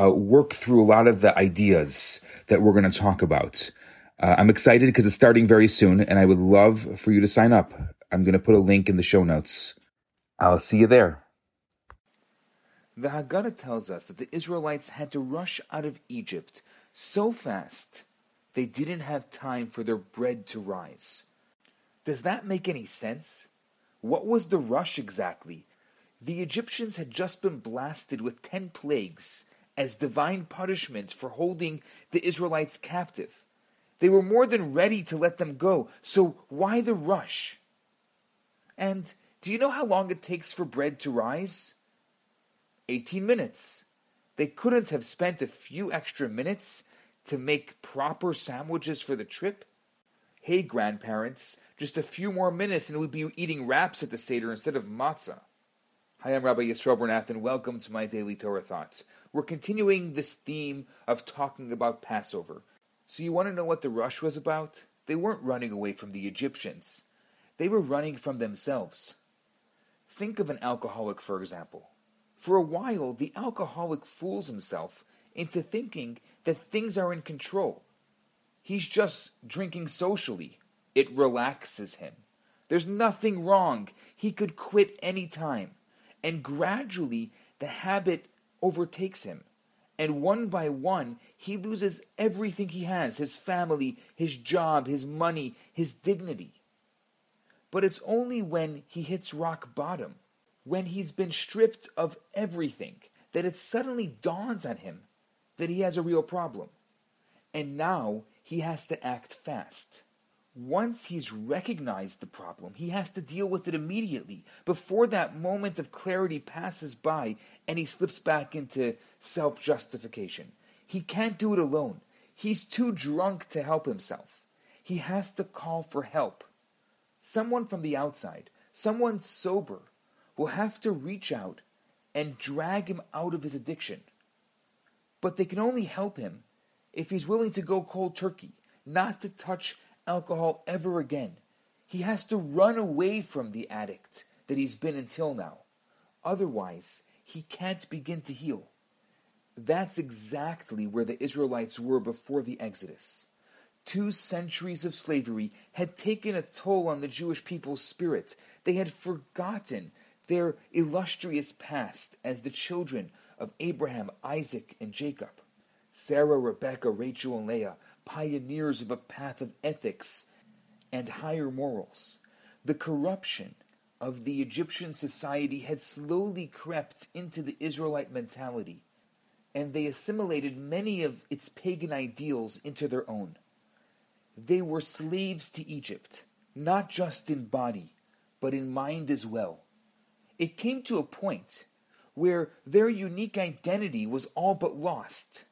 uh, work through a lot of the ideas that we're going to talk about. Uh, I'm excited because it's starting very soon, and I would love for you to sign up. I'm going to put a link in the show notes. I'll see you there. The Haggadah tells us that the Israelites had to rush out of Egypt so fast they didn't have time for their bread to rise. Does that make any sense? What was the rush exactly? The Egyptians had just been blasted with ten plagues as divine punishment for holding the Israelites captive. They were more than ready to let them go, so why the rush? And do you know how long it takes for bread to rise? 18 minutes. They couldn't have spent a few extra minutes to make proper sandwiches for the trip? Hey, grandparents, just a few more minutes and we'd be eating wraps at the Seder instead of matzah. Hi, I'm Rabbi Yisrael Bernath, and welcome to my Daily Torah Thoughts. We're continuing this theme of talking about Passover. So, you want to know what the rush was about? They weren't running away from the Egyptians, they were running from themselves. Think of an alcoholic, for example. For a while, the alcoholic fools himself into thinking that things are in control. He's just drinking socially, it relaxes him. There's nothing wrong. He could quit any time. And gradually, the habit overtakes him. And one by one, he loses everything he has his family, his job, his money, his dignity. But it's only when he hits rock bottom, when he's been stripped of everything, that it suddenly dawns on him that he has a real problem. And now he has to act fast once he's recognized the problem, he has to deal with it immediately before that moment of clarity passes by and he slips back into self justification. He can't do it alone. He's too drunk to help himself. He has to call for help. Someone from the outside, someone sober, will have to reach out and drag him out of his addiction. But they can only help him if he's willing to go cold turkey, not to touch alcohol ever again. He has to run away from the addict that he's been until now. Otherwise, he can't begin to heal. That's exactly where the Israelites were before the Exodus. Two centuries of slavery had taken a toll on the Jewish people's spirit. They had forgotten their illustrious past as the children of Abraham, Isaac, and Jacob. Sarah, Rebecca, Rachel, and Leah pioneers of a path of ethics and higher morals. The corruption of the Egyptian society had slowly crept into the Israelite mentality, and they assimilated many of its pagan ideals into their own. They were slaves to Egypt, not just in body, but in mind as well. It came to a point where their unique identity was all but lost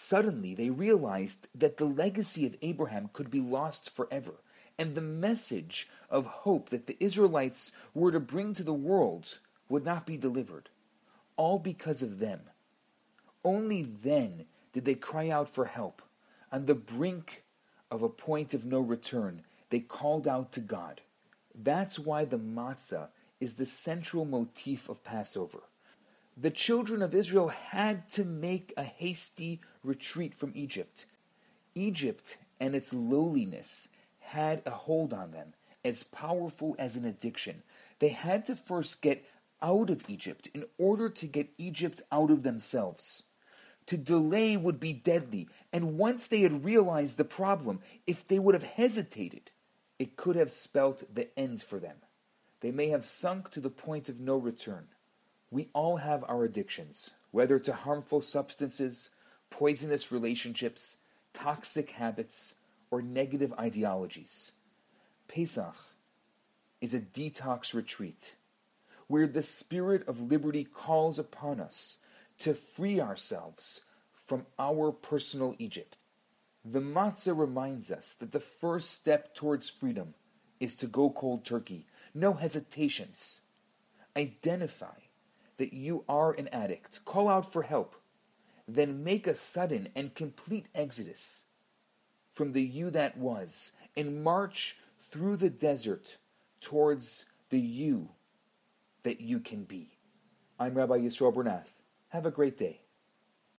Suddenly, they realized that the legacy of Abraham could be lost forever, and the message of hope that the Israelites were to bring to the world would not be delivered, all because of them. Only then did they cry out for help. On the brink of a point of no return, they called out to God. That's why the matzah is the central motif of Passover the children of Israel had to make a hasty retreat from Egypt. Egypt and its lowliness had a hold on them, as powerful as an addiction. They had to first get out of Egypt in order to get Egypt out of themselves. To delay would be deadly, and once they had realized the problem, if they would have hesitated, it could have spelt the end for them. They may have sunk to the point of no return. We all have our addictions, whether to harmful substances, poisonous relationships, toxic habits, or negative ideologies. Pesach is a detox retreat where the spirit of liberty calls upon us to free ourselves from our personal Egypt. The matzah reminds us that the first step towards freedom is to go cold turkey. No hesitations. Identify that you are an addict. Call out for help. Then make a sudden and complete exodus from the you that was and march through the desert towards the you that you can be. I'm Rabbi Yisroel Bernath. Have a great day.